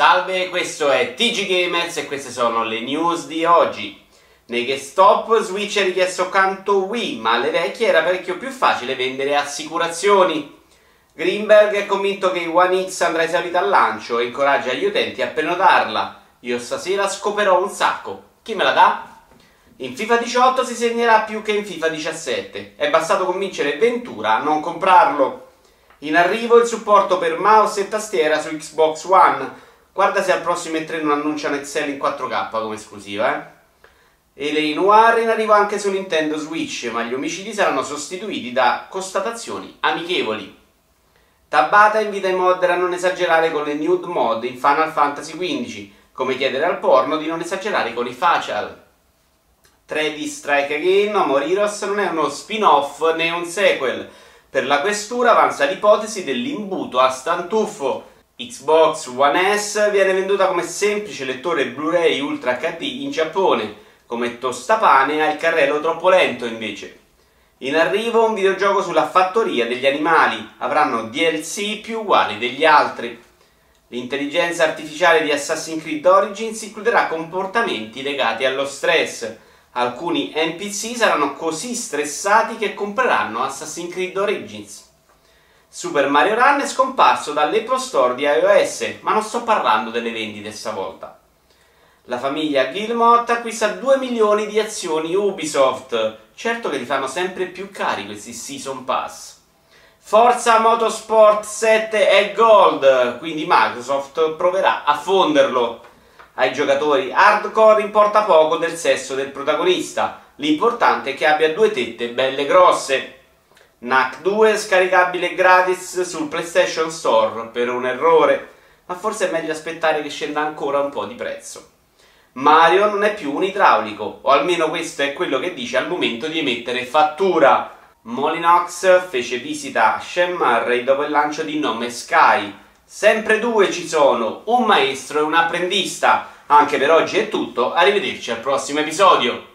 Salve, questo è TG Gamers e queste sono le news di oggi. Nei GameStop Switch ha richiesto canto Wii, ma alle vecchie era parecchio più facile vendere assicurazioni. Greenberg è convinto che One X andrà esaurita al lancio e incoraggia gli utenti a prenotarla. Io stasera scoperò un sacco. Chi me la dà? In FIFA 18 si segnerà più che in FIFA 17. È bastato convincere Ventura a non comprarlo. In arrivo il supporto per mouse e tastiera su Xbox One Guarda se al prossimo E3 non annunciano Excel in 4K come esclusiva, eh. E le Noir in arrivo anche su Nintendo Switch, ma gli omicidi saranno sostituiti da constatazioni amichevoli. Tabata invita i modder a non esagerare con le nude mod in Final Fantasy XV, come chiedere al porno di non esagerare con i facial. 3D Strike Again, Amor Heroes non è uno spin-off né un sequel. Per la questura avanza l'ipotesi dell'imbuto a stantuffo Xbox One S viene venduta come semplice lettore Blu-ray Ultra HD in Giappone, come tostapane ha il carrello troppo lento invece. In arrivo un videogioco sulla fattoria degli animali, avranno DLC più uguali degli altri. L'intelligenza artificiale di Assassin's Creed Origins includerà comportamenti legati allo stress. Alcuni NPC saranno così stressati che compreranno Assassin's Creed Origins. Super Mario Run è scomparso dall'Apple Store di iOS, ma non sto parlando delle vendite stavolta. La famiglia Gilmot acquista 2 milioni di azioni Ubisoft. Certo che li fanno sempre più cari questi Season Pass. Forza Motorsport 7 è Gold, quindi Microsoft proverà a fonderlo. Ai giocatori hardcore importa poco del sesso del protagonista, l'importante è che abbia due tette belle grosse. NAC 2 scaricabile gratis sul PlayStation Store per un errore, ma forse è meglio aspettare che scenda ancora un po' di prezzo. Mario non è più un idraulico, o almeno questo è quello che dice al momento di emettere fattura. Molinox fece visita a Shen Murray dopo il lancio di Nome Sky. Sempre due ci sono, un maestro e un apprendista. Anche per oggi è tutto, arrivederci al prossimo episodio.